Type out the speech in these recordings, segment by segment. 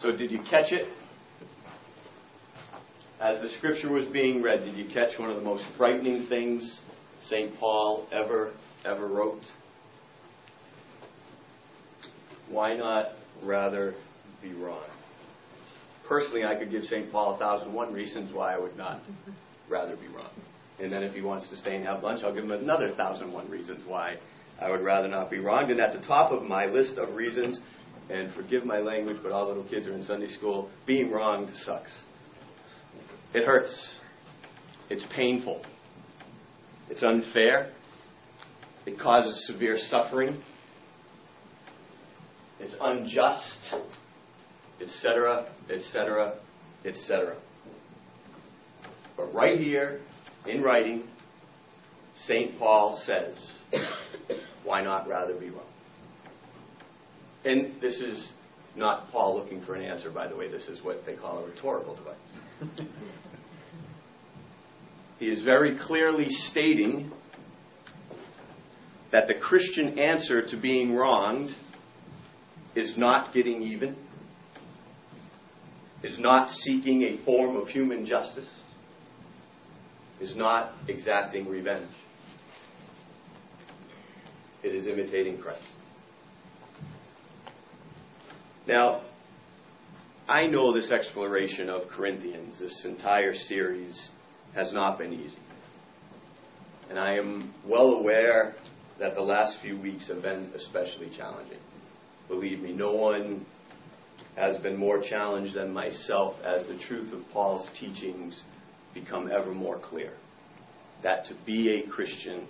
So, did you catch it? As the scripture was being read, did you catch one of the most frightening things St. Paul ever, ever wrote? Why not rather be wrong? Personally, I could give St. Paul a thousand one reasons why I would not rather be wrong. And then if he wants to stay and have lunch, I'll give him another thousand one reasons why I would rather not be wronged. And at the top of my list of reasons, and forgive my language, but all little kids are in Sunday school, being wronged sucks. It hurts. It's painful. It's unfair. It causes severe suffering. It's unjust, etc., etc., etc. But right here, in writing, St. Paul says, why not rather be wrong? And this is not Paul looking for an answer, by the way. This is what they call a rhetorical device. he is very clearly stating that the Christian answer to being wronged is not getting even, is not seeking a form of human justice, is not exacting revenge. It is imitating Christ. Now, I know this exploration of Corinthians, this entire series, has not been easy. And I am well aware that the last few weeks have been especially challenging. Believe me, no one has been more challenged than myself as the truth of Paul's teachings become ever more clear. That to be a Christian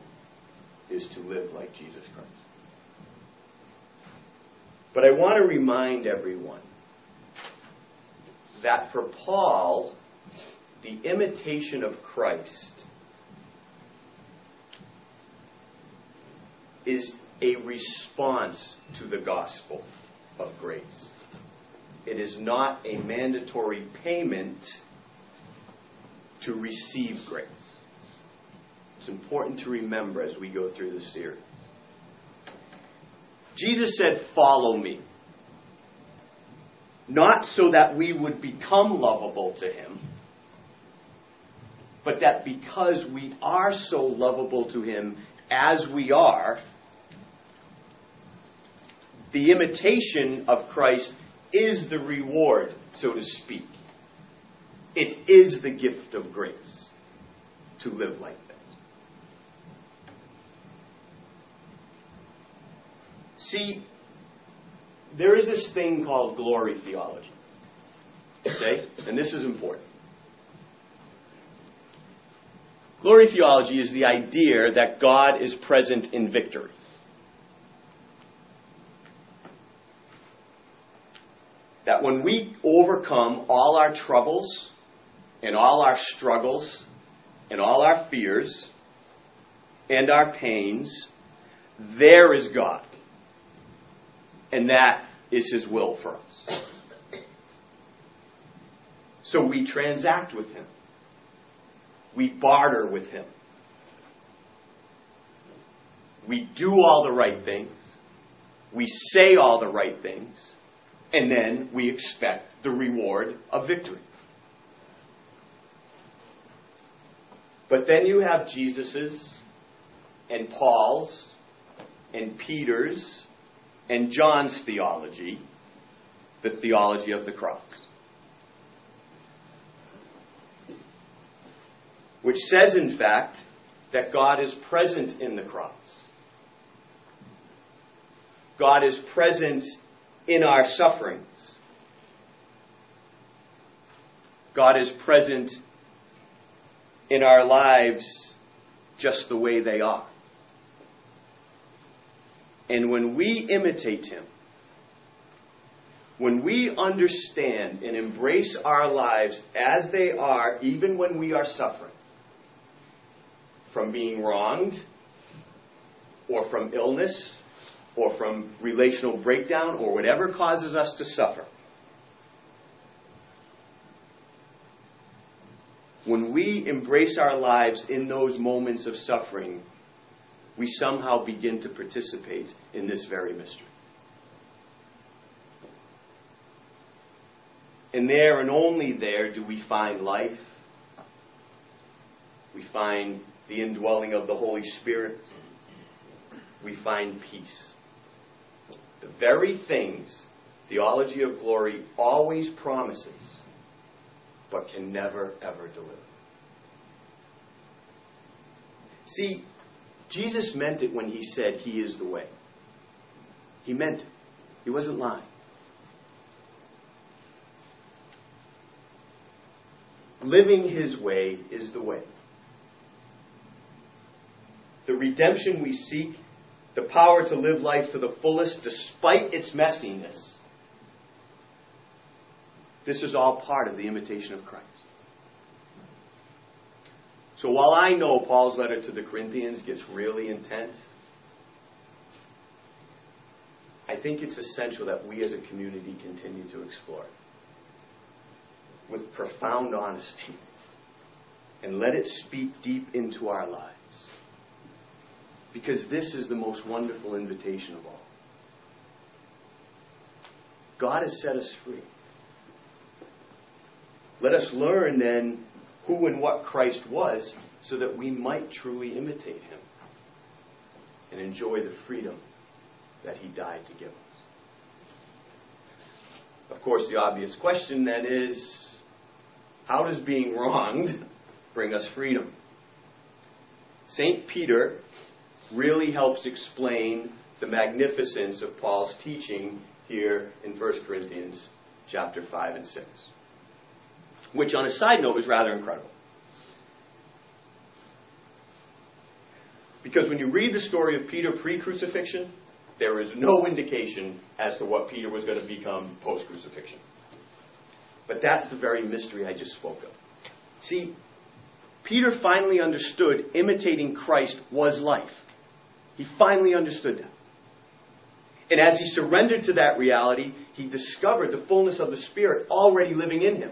is to live like Jesus Christ. But I want to remind everyone that for Paul, the imitation of Christ is a response to the gospel of grace. It is not a mandatory payment to receive grace. It's important to remember as we go through the series. Jesus said, Follow me. Not so that we would become lovable to Him, but that because we are so lovable to Him as we are, the imitation of Christ is the reward, so to speak. It is the gift of grace to live like this. See, there is this thing called glory theology. Okay? And this is important. Glory theology is the idea that God is present in victory. That when we overcome all our troubles and all our struggles and all our fears and our pains, there is God. And that is His will for us. So we transact with Him, we barter with Him, we do all the right things, we say all the right things, and then we expect the reward of victory. But then you have Jesus's and Paul's and Peter's and John's theology, the theology of the cross. Which says, in fact, that God is present in the cross. God is present in our sufferings. God is present in our lives just the way they are. And when we imitate Him, when we understand and embrace our lives as they are, even when we are suffering, from being wronged, or from illness, or from relational breakdown, or whatever causes us to suffer, when we embrace our lives in those moments of suffering, we somehow begin to participate in this very mystery. And there and only there do we find life. We find the indwelling of the Holy Spirit. We find peace. The very things theology of glory always promises, but can never, ever deliver. See, Jesus meant it when he said he is the way. He meant it. He wasn't lying. Living his way is the way. The redemption we seek, the power to live life to the fullest despite its messiness, this is all part of the imitation of Christ. So while I know Paul's letter to the Corinthians gets really intense, I think it's essential that we as a community continue to explore it with profound honesty and let it speak deep into our lives. Because this is the most wonderful invitation of all. God has set us free. Let us learn then who and what Christ was so that we might truly imitate him and enjoy the freedom that he died to give us. Of course, the obvious question then is how does being wronged bring us freedom? St. Peter really helps explain the magnificence of Paul's teaching here in 1 Corinthians chapter 5 and 6 which on a side note is rather incredible. Because when you read the story of Peter pre crucifixion, there is no indication as to what Peter was going to become post crucifixion. But that's the very mystery I just spoke of. See, Peter finally understood imitating Christ was life. He finally understood that. And as he surrendered to that reality, he discovered the fullness of the Spirit already living in him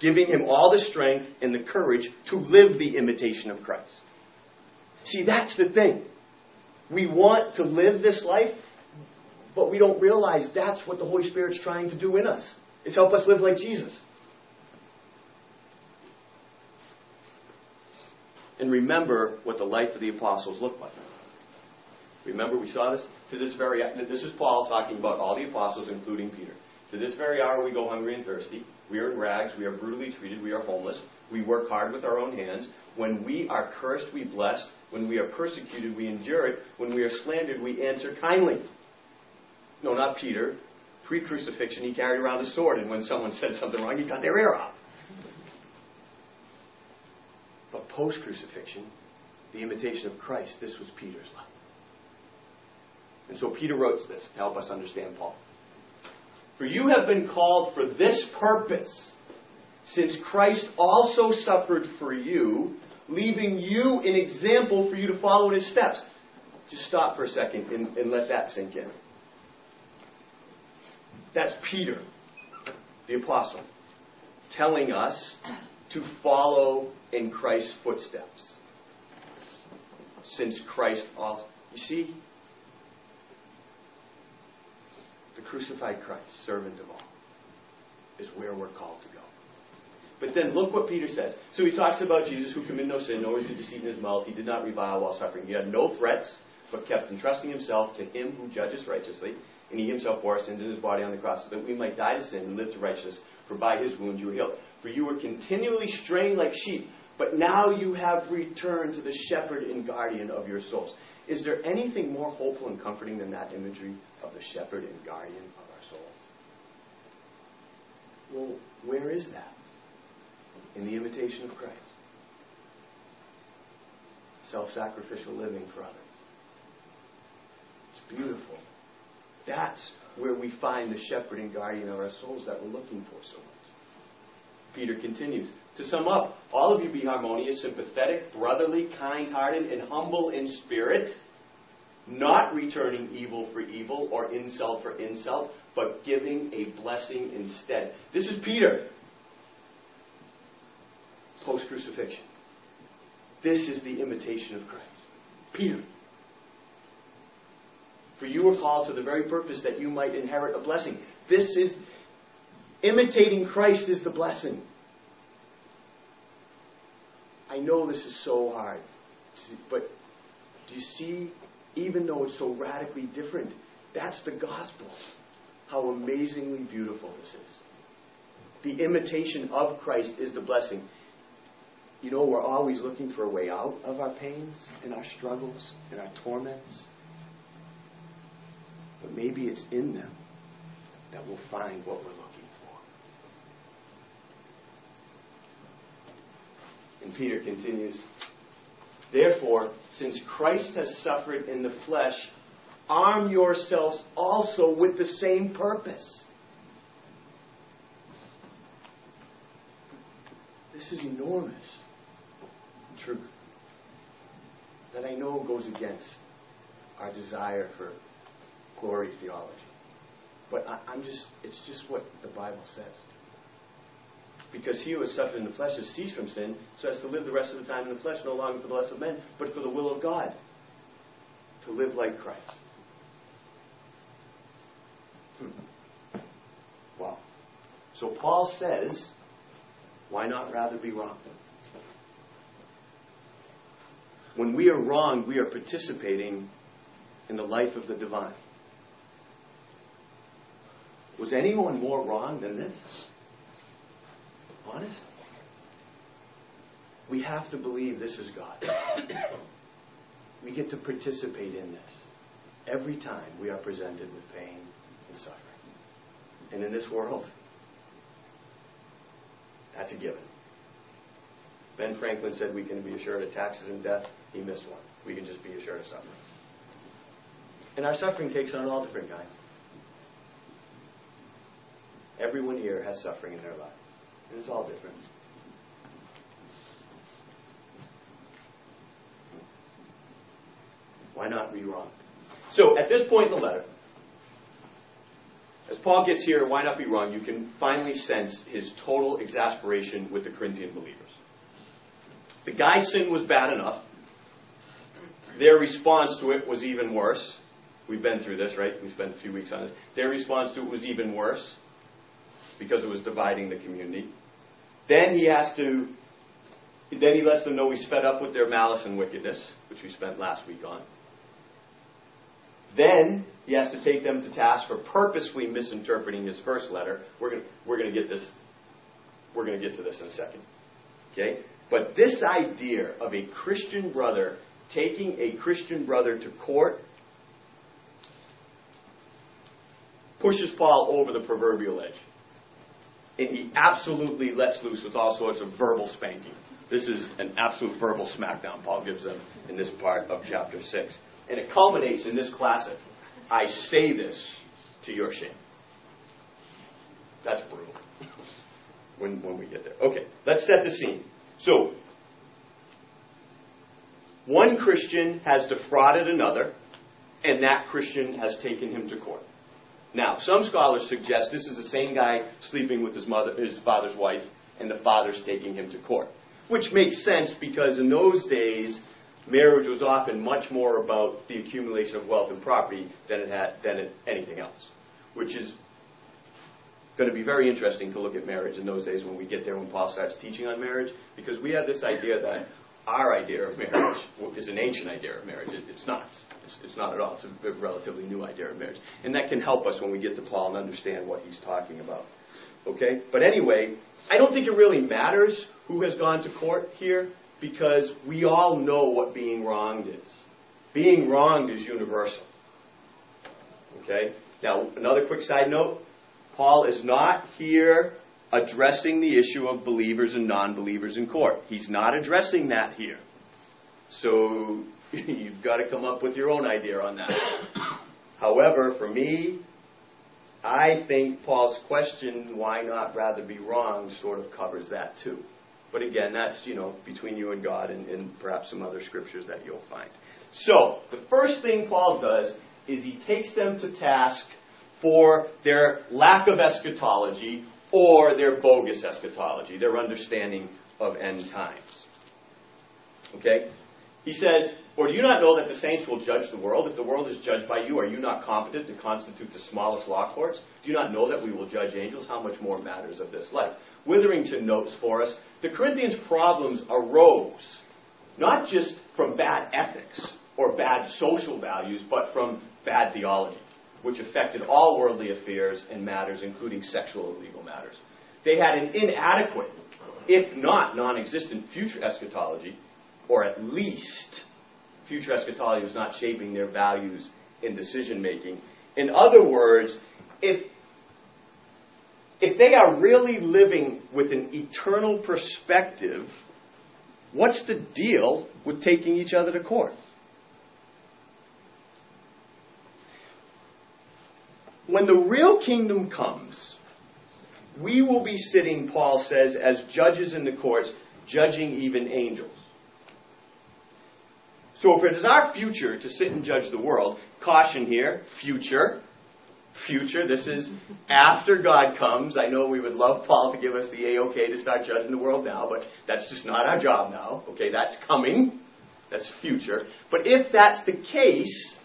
giving him all the strength and the courage to live the imitation of Christ. See, that's the thing. We want to live this life, but we don't realize that's what the Holy Spirit's trying to do in us. Is help us live like Jesus. And remember what the life of the apostles looked like. Remember, we saw this to this very. This is Paul talking about all the apostles, including Peter. To this very hour, we go hungry and thirsty. We are in rags. We are brutally treated. We are homeless. We work hard with our own hands. When we are cursed, we bless. When we are persecuted, we endure it. When we are slandered, we answer kindly. No, not Peter. Pre crucifixion, he carried around a sword, and when someone said something wrong, he cut their ear off. But post crucifixion, the imitation of Christ, this was Peter's life. And so Peter wrote this to help us understand Paul. For you have been called for this purpose, since Christ also suffered for you, leaving you an example for you to follow in his steps. Just stop for a second and, and let that sink in. That's Peter, the apostle, telling us to follow in Christ's footsteps. Since Christ also. You see, the crucified Christ, servant of all, is where we're called to go. But then look what Peter says. So he talks about Jesus who committed no sin, nor was he deceit in his mouth. He did not revile while suffering. He had no threats, but kept entrusting himself to him who judges righteously. And he himself bore our sins in his body on the cross, so that we might die to sin and live to righteousness. For by his wounds you were healed. For you were continually straying like sheep, but now you have returned to the shepherd and guardian of your souls. Is there anything more hopeful and comforting than that imagery of the shepherd and guardian of our souls? Well, where is that? In the imitation of Christ. Self sacrificial living for others. It's beautiful. That's where we find the shepherd and guardian of our souls that we're looking for so much. Peter continues. To sum up, all of you be harmonious, sympathetic, brotherly, kind hearted, and humble in spirit, not returning evil for evil or insult for insult, but giving a blessing instead. This is Peter, post crucifixion. This is the imitation of Christ. Peter. For you were called to the very purpose that you might inherit a blessing. This is Imitating Christ is the blessing. I know this is so hard, but do you see, even though it's so radically different, that's the gospel. How amazingly beautiful this is. The imitation of Christ is the blessing. You know, we're always looking for a way out of our pains and our struggles and our torments. But maybe it's in them that we'll find what we're looking for. And Peter continues Therefore, since Christ has suffered in the flesh, arm yourselves also with the same purpose. This is enormous truth that I know goes against our desire for glory theology. But I, am just, it's just what the Bible says. Because he who has suffered in the flesh has ceased from sin, so as to live the rest of the time in the flesh, no longer for the lust of men, but for the will of God, to live like Christ. Hmm. Wow. So Paul says, why not rather be wrong? When we are wrong, we are participating in the life of the divine. Was anyone more wrong than this? Honest? We have to believe this is God. we get to participate in this every time we are presented with pain and suffering. And in this world, that's a given. Ben Franklin said we can be assured of taxes and death. He missed one. We can just be assured of suffering. And our suffering takes on all different kinds. Everyone here has suffering in their life. And it's all different. Why not be wrong? So at this point in the letter, as Paul gets here, why not be wrong? You can finally sense his total exasperation with the Corinthian believers. The guy's sin was bad enough. Their response to it was even worse. We've been through this, right? We spent a few weeks on this. Their response to it was even worse because it was dividing the community. Then he has to, then he lets them know he's fed up with their malice and wickedness, which we spent last week on. Then he has to take them to task for purposefully misinterpreting his first letter. We're going we're going to get this. We're going to get to this in a second. Okay? But this idea of a Christian brother taking a Christian brother to court pushes Paul over the proverbial edge. And he absolutely lets loose with all sorts of verbal spanking. This is an absolute verbal smackdown Paul gives them in this part of chapter 6. And it culminates in this classic I say this to your shame. That's brutal when, when we get there. Okay, let's set the scene. So, one Christian has defrauded another, and that Christian has taken him to court. Now, some scholars suggest this is the same guy sleeping with his mother, his father's wife, and the father's taking him to court. Which makes sense because in those days, marriage was often much more about the accumulation of wealth and property than it had than anything else. Which is going to be very interesting to look at marriage in those days when we get there when Paul starts teaching on marriage, because we have this idea that our idea of marriage is an ancient idea of marriage. it's not. It's, it's, not at all. It's a relatively new idea of marriage. And that can help us when we get to Paul and understand what he's talking about. Okay? But anyway, I don't think it really matters who has gone to court here because we all know what being wronged is. Being wronged is universal. Okay? Now, another quick side note Paul is not here addressing the issue of believers and non believers in court. He's not addressing that here. So you've got to come up with your own idea on that. However, for me, I think Paul's question, why not rather be wrong, sort of covers that too. But again, that's, you know, between you and God and, and perhaps some other scriptures that you'll find. So, the first thing Paul does is he takes them to task for their lack of eschatology or their bogus eschatology, their understanding of end times. Okay? He says, Or do you not know that the saints will judge the world? If the world is judged by you, are you not competent to constitute the smallest law courts? Do you not know that we will judge angels? How much more matters of this life? Witherington notes for us the Corinthians' problems arose not just from bad ethics or bad social values, but from bad theology, which affected all worldly affairs and matters, including sexual and legal matters. They had an inadequate, if not non existent, future eschatology, or at least future eschatology was not shaping their values in decision making. In other words, if if they are really living with an eternal perspective, what's the deal with taking each other to court? When the real kingdom comes, we will be sitting, Paul says, as judges in the courts, judging even angels. So if it is our future to sit and judge the world, caution here, future, future. This is after God comes. I know we would love Paul to give us the A-OK to start judging the world now, but that's just not our job now. Okay, that's coming. That's future. But if that's the case,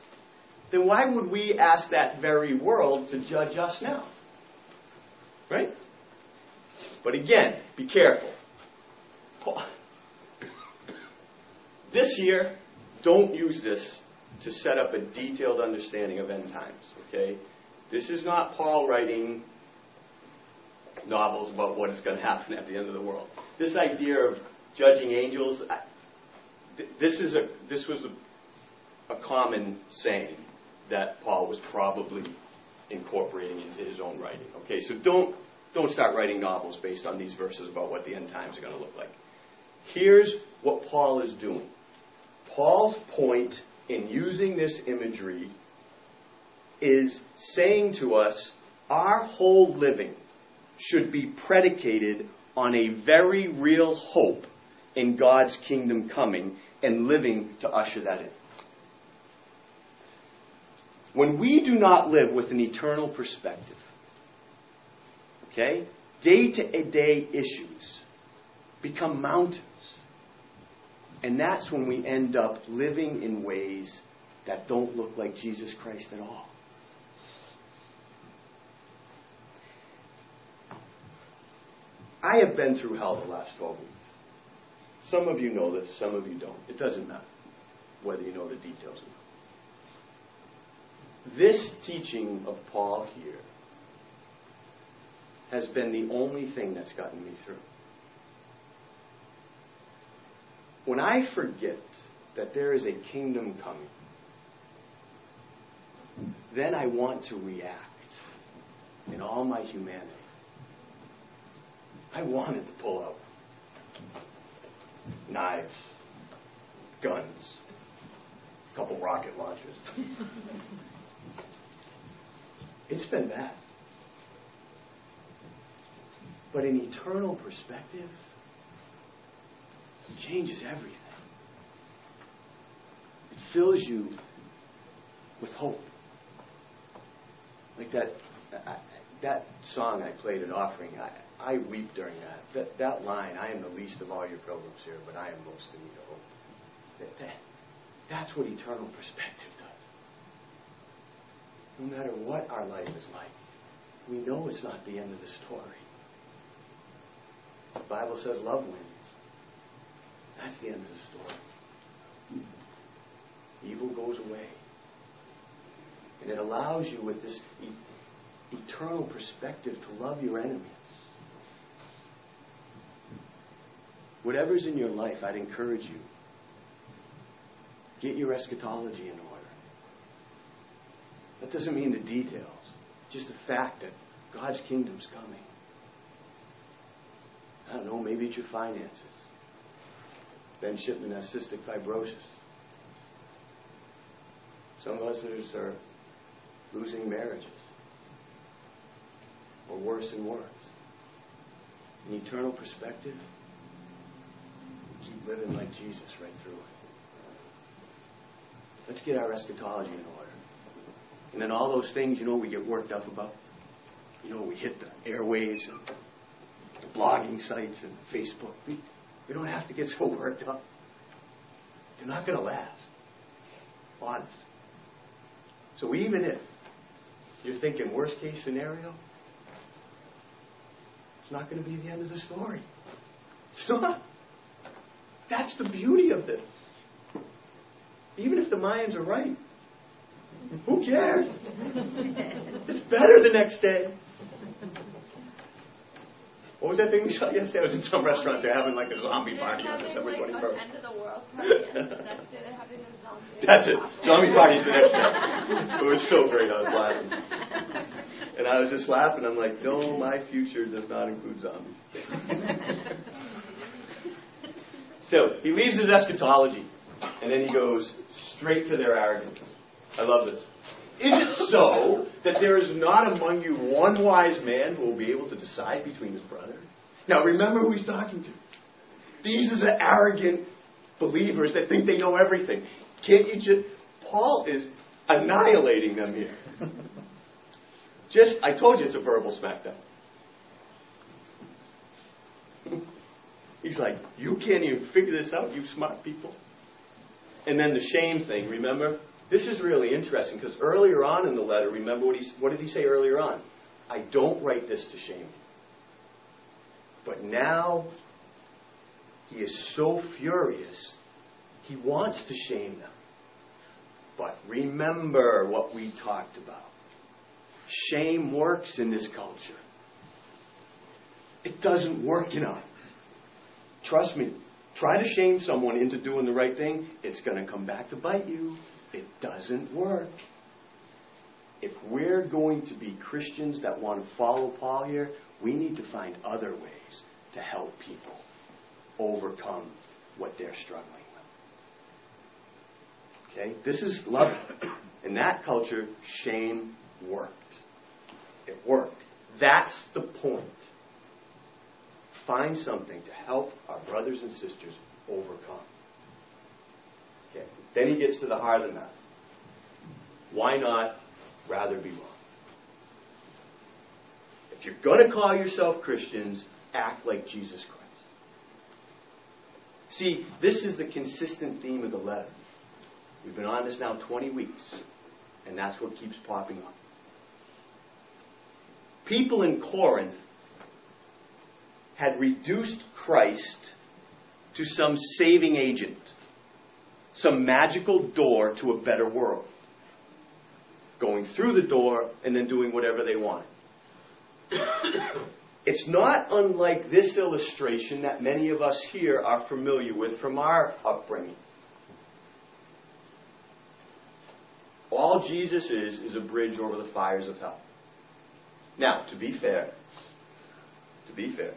then why would we ask that very world to judge us now? Right? But again, be careful. This year, don't use this to set up a detailed understanding of end times, okay? This is not Paul writing novels about what is going to happen at the end of the world. This idea of judging angels, this is a this was a, a common saying that Paul was probably incorporating into his own writing. Okay, so don't don't start writing novels based on these verses about what the end times are going to look like. Here's what Paul is doing. Paul's point in using this imagery is saying to us our whole living should be predicated on a very real hope in God's kingdom coming and living to usher that in. When we do not live with an eternal perspective, okay, day to day issues become mountains. And that's when we end up living in ways that don't look like Jesus Christ at all. I have been through hell the last 12 weeks. Some of you know this, some of you don't. It doesn't matter whether you know the details or not. This teaching of Paul here has been the only thing that's gotten me through. When I forget that there is a kingdom coming, then I want to react in all my humanity. I wanted to pull out knives, guns, a couple rocket launchers. it's been bad. But in eternal perspective, changes everything. It fills you with hope. Like that, that song I played at offering, I, I weep during that. that. That line, I am the least of all your pilgrims here, but I am most in need of hope. That, that, that's what eternal perspective does. No matter what our life is like, we know it's not the end of the story. The Bible says love wins. That's the end of the story. Evil goes away. And it allows you, with this e- eternal perspective, to love your enemies. Whatever's in your life, I'd encourage you. Get your eschatology in order. That doesn't mean the details, just the fact that God's kingdom's coming. I don't know, maybe it's your finances. Ben Shipman has cystic fibrosis. Some of us are losing marriages, or worse and worse. An eternal perspective, keep living like Jesus right through it. Let's get our eschatology in order. And then all those things, you know, we get worked up about. You know, we hit the airwaves and the blogging sites and Facebook. We, we don't have to get so worked up. they're not going to last. Honest. So even if you're thinking worst case scenario, it's not going to be the end of the story. It's not. That's the beauty of this. Even if the Mayans are right, who cares? It's better the next day. What was that thing we saw yesterday? I was in some restaurant. They're having like a zombie party on December 21st. End of the world party, and the next day they're having a zombie. That's it. Zombie party's the next day. It was so great. I was laughing. And I was just laughing. I'm like, no, my future does not include zombies. so he leaves his eschatology, and then he goes straight to their arrogance. I love this. Is it so that there is not among you one wise man who will be able to decide between his brothers? Now remember who he's talking to. These are arrogant believers that think they know everything. Can't you just. Paul is annihilating them here. Just, I told you it's a verbal smackdown. He's like, you can't even figure this out, you smart people. And then the shame thing, remember? This is really interesting because earlier on in the letter, remember what, he, what did he say earlier on? I don't write this to shame you. But now, he is so furious, he wants to shame them. But remember what we talked about. Shame works in this culture. It doesn't work us. Trust me. Try to shame someone into doing the right thing, it's going to come back to bite you. It doesn't work. If we're going to be Christians that want to follow Paul here, we need to find other ways to help people overcome what they're struggling with. Okay? This is love. In that culture, shame worked. It worked. That's the point. Find something to help our brothers and sisters overcome. Okay. Then he gets to the heart of the matter. Why not rather be wrong? If you're going to call yourself Christians, act like Jesus Christ. See, this is the consistent theme of the letter. We've been on this now 20 weeks, and that's what keeps popping up. People in Corinth had reduced Christ to some saving agent, some magical door to a better world. Going through the door and then doing whatever they want. it's not unlike this illustration that many of us here are familiar with from our upbringing. All Jesus is, is a bridge over the fires of hell. Now, to be fair, to be fair,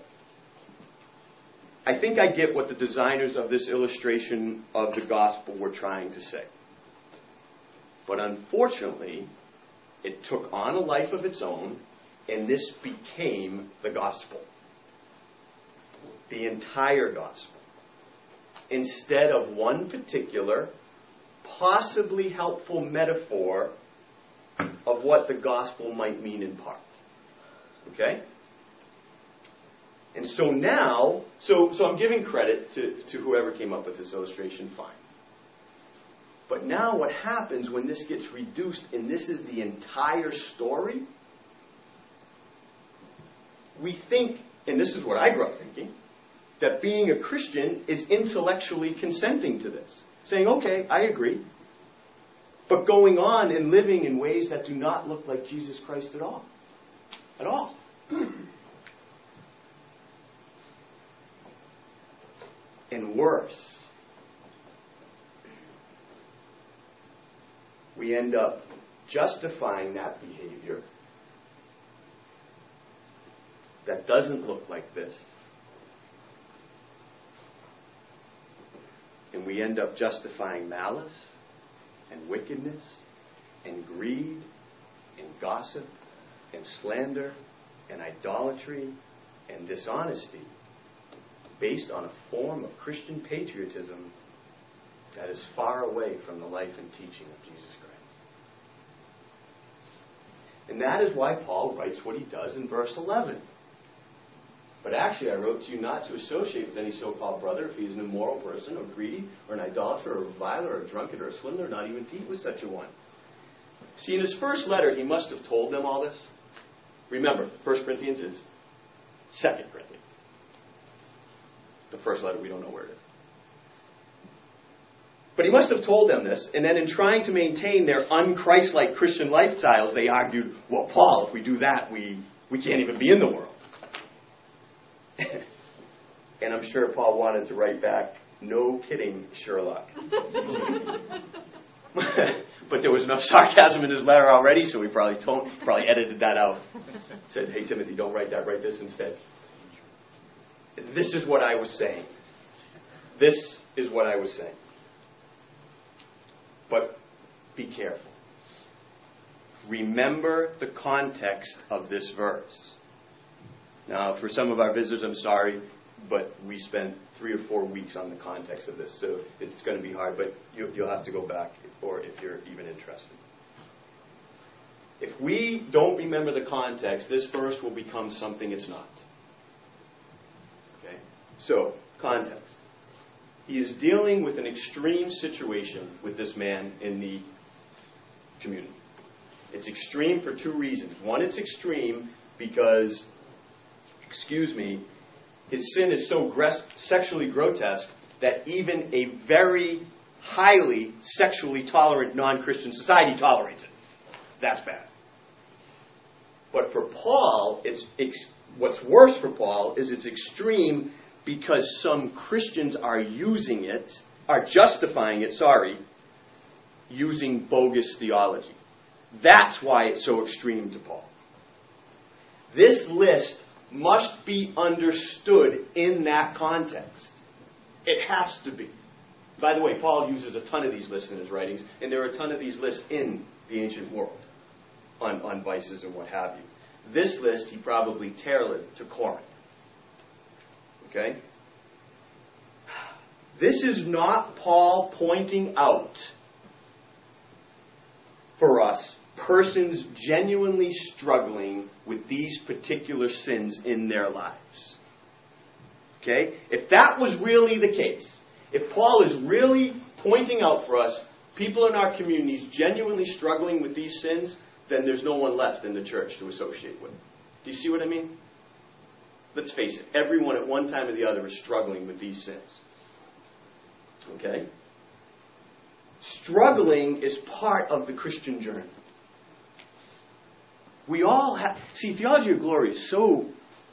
I think I get what the designers of this illustration of the gospel were trying to say. But unfortunately, it took on a life of its own, and this became the gospel. The entire gospel. Instead of one particular, possibly helpful metaphor of what the gospel might mean in part. Okay? And so now, so, so I'm giving credit to, to whoever came up with this illustration, fine. But now what happens when this gets reduced and this is the entire story? We think, and this is what I grew up thinking, that being a Christian is intellectually consenting to this. Saying, okay, I agree. But going on and living in ways that do not look like Jesus Christ at all. At all. and worse, we end up justifying that behavior that doesn't look like this. And we end up justifying malice and wickedness and greed and gossip and slander and idolatry and dishonesty based on a form of Christian patriotism that is far away from the life and teaching of Jesus Christ. And that is why Paul writes what he does in verse 11. But actually, I wrote to you not to associate with any so called brother if he is an immoral person, or greedy, or an idolater, or a reviler, or a drunkard, or a swindler, not even to eat with such a one. See, in his first letter, he must have told them all this. Remember, 1 Corinthians is 2 Corinthians. The first letter, we don't know where it is. But he must have told them this, and then in trying to maintain their unchristlike Christian lifestyles, they argued, well, Paul, if we do that, we, we can't even be in the world. and I'm sure Paul wanted to write back, no kidding, Sherlock. but there was enough sarcasm in his letter already, so we probably, told, probably edited that out. Said, hey, Timothy, don't write that, write this instead. This is what I was saying. This is what I was saying. But be careful. Remember the context of this verse. Now, for some of our visitors, I'm sorry, but we spent three or four weeks on the context of this, so it's going to be hard, but you, will have to go back, or if you're even interested. If we don't remember the context, this verse will become something it's not. So, context. He is dealing with an extreme situation with this man in the community. It's extreme for two reasons. One, it's extreme because, excuse me, his sin is so sexually grotesque that even a very highly sexually tolerant non Christian society tolerates it. That's bad. But for Paul, it's, it's, what's worse for Paul is it's extreme because some Christians are using it, are justifying it, sorry, using bogus theology. That's why it's so extreme to Paul. This list must be understood in that context. It has to be. By the way, Paul uses a ton of these lists in his writings, and there are a ton of these lists in the ancient world on, on vices and what have you. This list he probably tailored to Corinth. Okay? This is not Paul pointing out for us persons genuinely struggling with these particular sins in their lives. Okay? If that was really the case, if Paul is really pointing out for us people in our communities genuinely struggling with these sins, then there's no one left in the church to associate with. Do you see what I mean? Let's face it, everyone at one time or the other is struggling with these sins. Okay? Struggling is part of the Christian journey. We all have, see, theology of glory is so,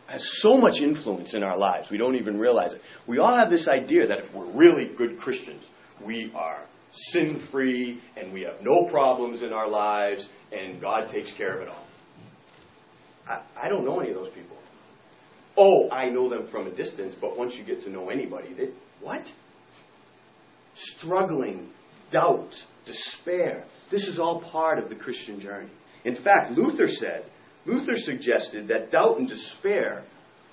has so much influence in our lives, we don't even realize it. We all have this idea that if we're really good Christians, we are sin free and we have no problems in our lives and God takes care of it all. I, I don't know any of those people. Oh, I know them from a distance, but once you get to know anybody, they, what? Struggling, doubt, despair. This is all part of the Christian journey. In fact, Luther said, Luther suggested that doubt and despair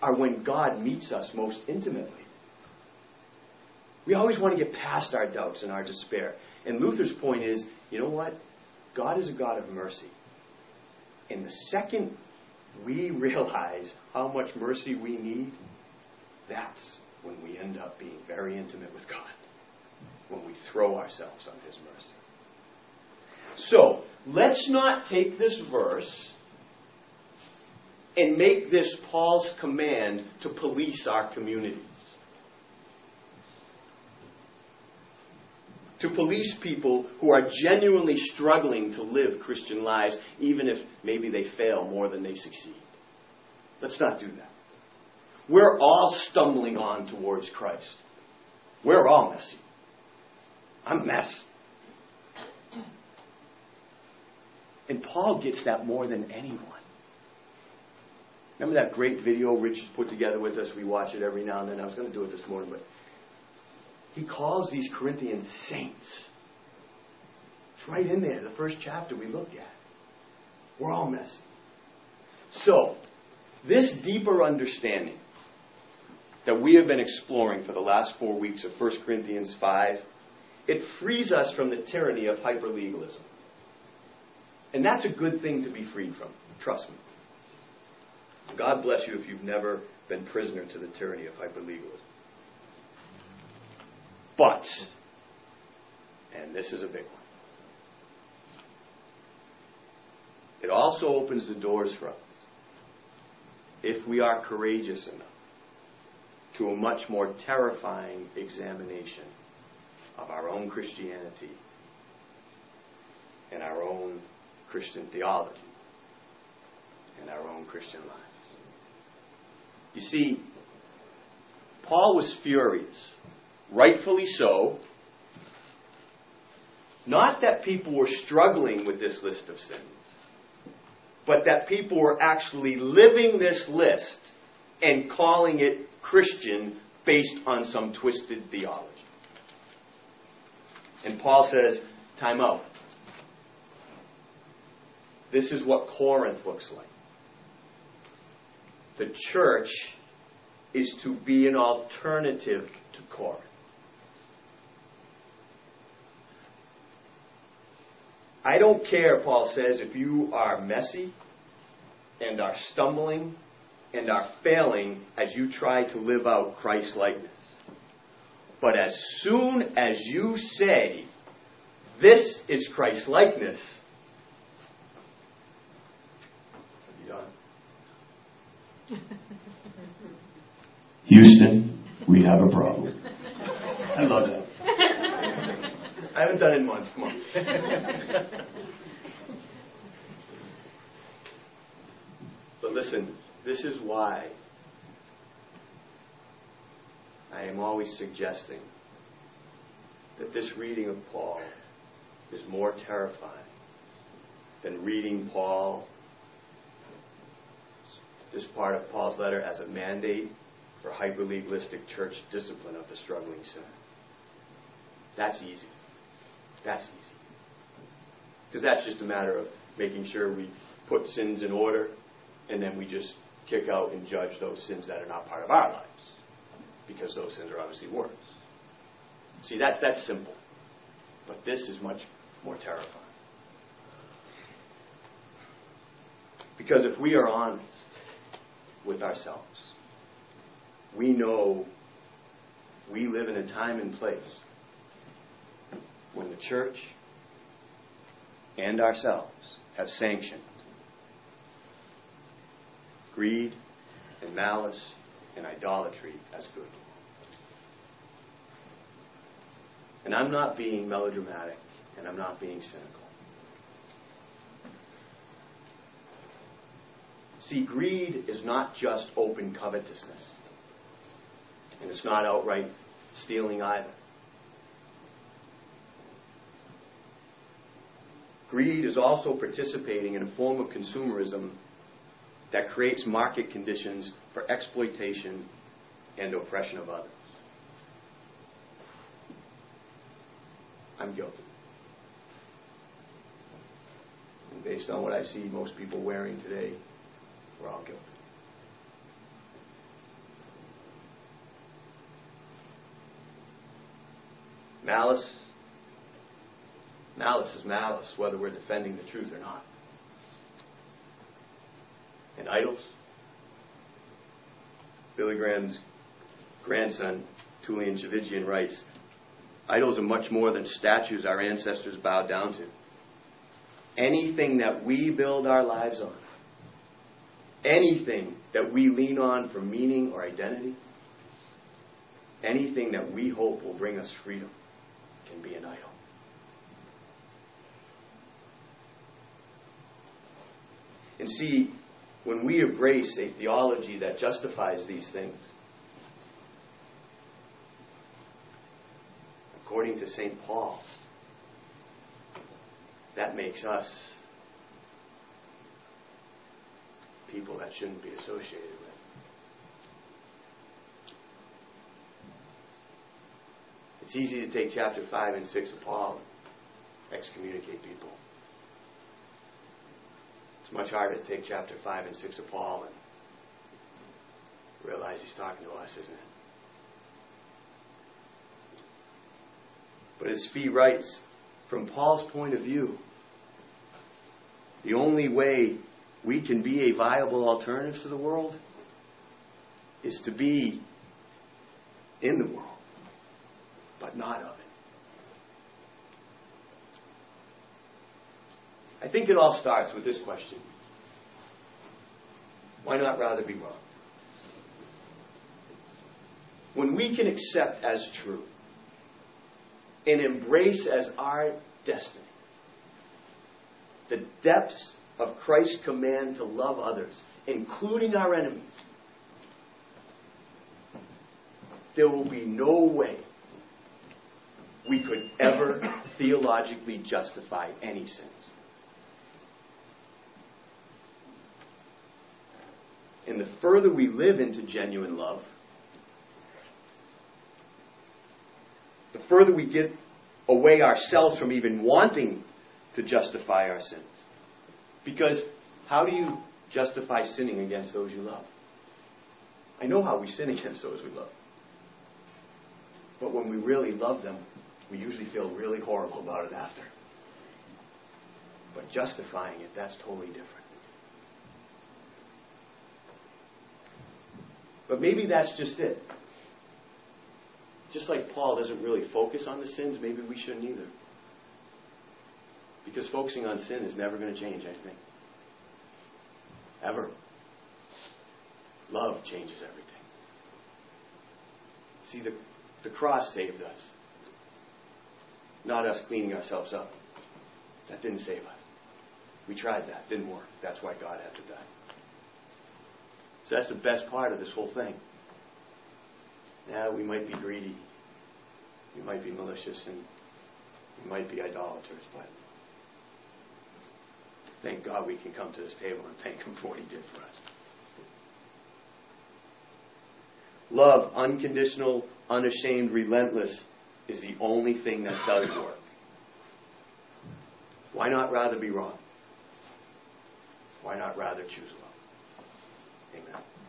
are when God meets us most intimately. We always want to get past our doubts and our despair. And Luther's point is you know what? God is a God of mercy. And the second we realize how much mercy we need, that's when we end up being very intimate with God. When we throw ourselves on His mercy. So, let's not take this verse and make this Paul's command to police our communities. To police people who are genuinely struggling to live Christian lives, even if maybe they fail more than they succeed. Let's not do that. We're all stumbling on towards Christ. We're all messy. I'm a mess. And Paul gets that more than anyone. Remember that great video Rich put together with us? We watch it every now and then. I was going to do it this morning, but he calls these Corinthians saints. It's right in there, the first chapter we looked at. We're all messy. So, this deeper understanding that we have been exploring for the last four weeks of 1 Corinthians 5, it frees us from the tyranny of hyperlegalism. And that's a good thing to be freed from. Trust me. God bless you if you've never been prisoner to the tyranny of hyperlegalism. But, and this is a big one, it also opens the doors for us, if we are courageous enough, to a much more terrifying examination of our own Christianity and our own Christian theology and our own Christian lives. You see, Paul was furious, rightfully so. Not that people were struggling with this list of sins, but that people were actually living this list and calling it Christian based on some twisted theology. And Paul says, time out. This is what Corinth looks like. The church is to be an alternative to Corinth. I don't care, Paul says, if you are messy and are stumbling and are failing as you try to live out Christ likeness. But as soon as you say, this is Christ likeness, Houston, we have a problem. I love that. I haven't done it in months. Come on. but listen, this is why I am always suggesting that this reading of Paul is more terrifying than reading Paul, this part of Paul's letter, as a mandate for hyper-legalistic church discipline of the struggling sinner. That's easy. That's easy. Because that's just a matter of making sure we put sins in order and then we just kick out and judge those sins that are not part of our lives. Because those sins are obviously worse. See, that's, that's simple. But this is much more terrifying. Because if we are honest with ourselves, we know we live in a time and place when the church and ourselves have sanctioned greed and malice and idolatry as good. And I'm not being melodramatic and I'm not being cynical. See, greed is not just open covetousness. And it's not outright stealing either. Greed is also participating in a form of consumerism that creates market conditions for exploitation and oppression of others. I'm guilty. And based on what I see most people wearing today, we're all guilty. Malice. Malice is malice, whether we're defending the truth or not. And idols. Billy Graham's grandson, Tullian Tchividjian, writes Idols are much more than statues our ancestors bowed down to. Anything that we build our lives on, anything that we lean on for meaning or identity, anything that we hope will bring us freedom can be an idol. And see, when we embrace a theology that justifies these things, according to St. Paul, that makes us people that shouldn't be associated with. It's easy to take chapter 5 and 6 of Paul excommunicate people. It's much harder to take chapter 5 and 6 of Paul and realize he's talking to us, isn't it? But as Fee writes, from Paul's point of view, the only way we can be a viable alternative to the world is to be in the world, but not of it. I think it all starts with this question Why not rather be wrong? When we can accept as true and embrace as our destiny the depths of Christ's command to love others, including our enemies, there will be no way we could ever theologically justify any sins. And the further we live into genuine love, the further we get away ourselves from even wanting to justify our sins. Because how do you justify sinning against those you love? I know how we sin against those we love. But when we really love them, we usually feel really horrible about it after. But justifying it, that's totally different. But maybe that's just it. Just like Paul doesn't really focus on the sins, maybe we shouldn't either. Because focusing on sin is never going to change anything. Ever. Love changes everything. See, the, the cross saved us, not us cleaning ourselves up. That didn't save us. We tried that, didn't work. That's why God had to die. So that's the best part of this whole thing. Yeah, we might be greedy. We might be malicious and we might be idolaters, but thank God we can come to this table and thank Him for what He did for us. Love, unconditional, unashamed, relentless, is the only thing that does work. Why not rather be wrong? Why not rather choose love? Amen.